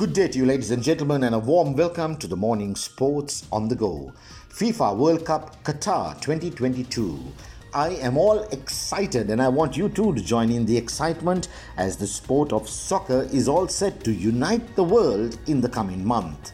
Good day to you, ladies and gentlemen, and a warm welcome to the morning Sports on the Go. FIFA World Cup Qatar 2022. I am all excited, and I want you too to join in the excitement as the sport of soccer is all set to unite the world in the coming month.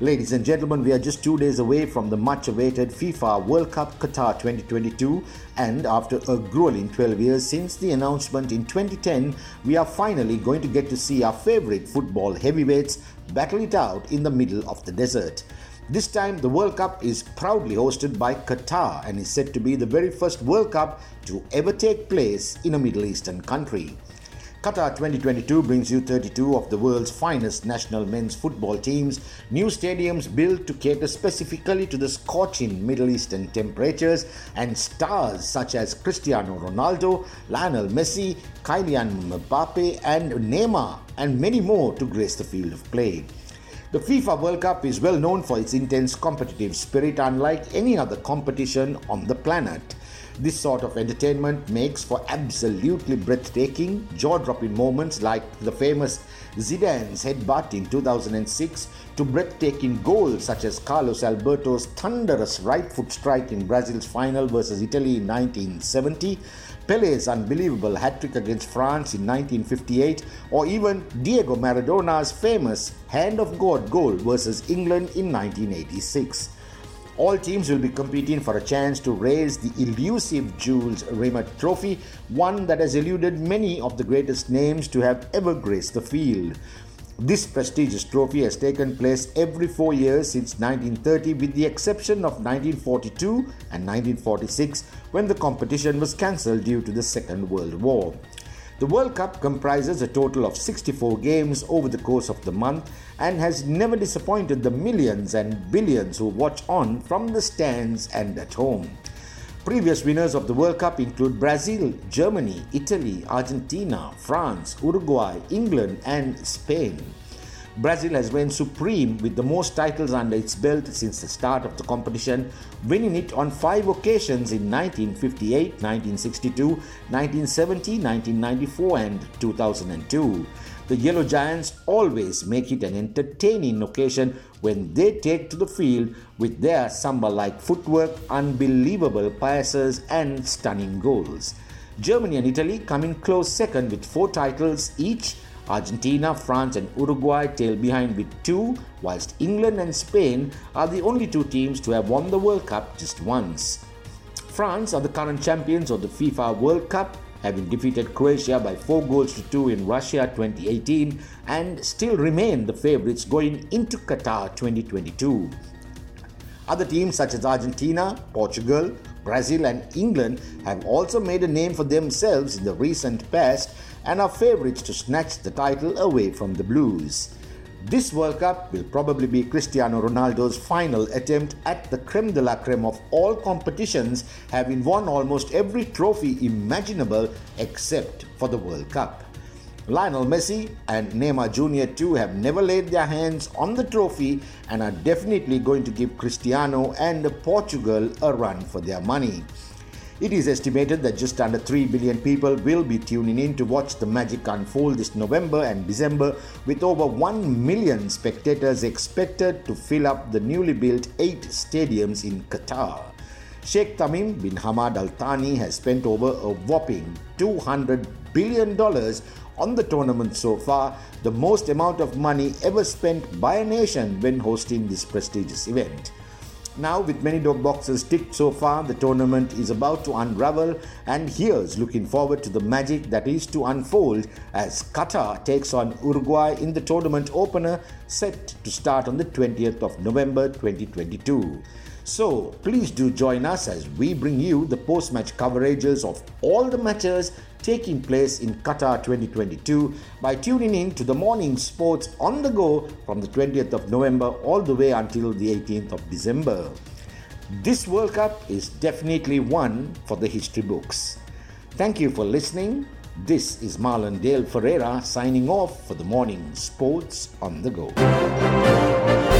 Ladies and gentlemen, we are just two days away from the much awaited FIFA World Cup Qatar 2022, and after a grueling 12 years since the announcement in 2010, we are finally going to get to see our favorite football heavyweights battle it out in the middle of the desert. This time, the World Cup is proudly hosted by Qatar and is said to be the very first World Cup to ever take place in a Middle Eastern country. Qatar 2022 brings you 32 of the world's finest national men's football teams, new stadiums built to cater specifically to the scorching Middle Eastern temperatures, and stars such as Cristiano Ronaldo, Lionel Messi, Kylian Mbappe, and Neymar, and many more to grace the field of play. The FIFA World Cup is well known for its intense competitive spirit, unlike any other competition on the planet. This sort of entertainment makes for absolutely breathtaking, jaw dropping moments like the famous Zidane's headbutt in 2006 to breathtaking goals such as Carlos Alberto's thunderous right foot strike in Brazil's final versus Italy in 1970, Pele's unbelievable hat trick against France in 1958, or even Diego Maradona's famous Hand of God goal versus England in 1986. All teams will be competing for a chance to raise the elusive Jules Rimet Trophy, one that has eluded many of the greatest names to have ever graced the field. This prestigious trophy has taken place every four years since 1930, with the exception of 1942 and 1946, when the competition was cancelled due to the Second World War. The World Cup comprises a total of 64 games over the course of the month and has never disappointed the millions and billions who watch on from the stands and at home. Previous winners of the World Cup include Brazil, Germany, Italy, Argentina, France, Uruguay, England, and Spain. Brazil has reigned supreme with the most titles under its belt since the start of the competition, winning it on five occasions in 1958, 1962, 1970, 1994, and 2002. The Yellow Giants always make it an entertaining occasion when they take to the field with their samba like footwork, unbelievable passes, and stunning goals. Germany and Italy come in close second with four titles each Argentina, France, and Uruguay tail behind with two, whilst England and Spain are the only two teams to have won the World Cup just once. France are the current champions of the FIFA World Cup, having defeated Croatia by 4 goals to 2 in Russia 2018 and still remain the favourites going into Qatar 2022. Other teams such as Argentina, Portugal, Brazil, and England have also made a name for themselves in the recent past and are favourites to snatch the title away from the Blues. This World Cup will probably be Cristiano Ronaldo's final attempt at the creme de la creme of all competitions, having won almost every trophy imaginable except for the World Cup. Lionel Messi and Neymar Jr. too have never laid their hands on the trophy and are definitely going to give Cristiano and Portugal a run for their money. It is estimated that just under 3 billion people will be tuning in to watch the magic unfold this November and December, with over 1 million spectators expected to fill up the newly built eight stadiums in Qatar. Sheikh Tamim bin Hamad Al Thani has spent over a whopping $200 billion on the tournament so far, the most amount of money ever spent by a nation when hosting this prestigious event. Now, with many dog boxes ticked so far, the tournament is about to unravel, and here's looking forward to the magic that is to unfold as Qatar takes on Uruguay in the tournament opener set to start on the 20th of November 2022. So, please do join us as we bring you the post match coverages of all the matches taking place in Qatar 2022 by tuning in to the morning sports on the go from the 20th of November all the way until the 18th of December. This World Cup is definitely one for the history books. Thank you for listening. This is Marlon Dale Ferreira signing off for the morning sports on the go.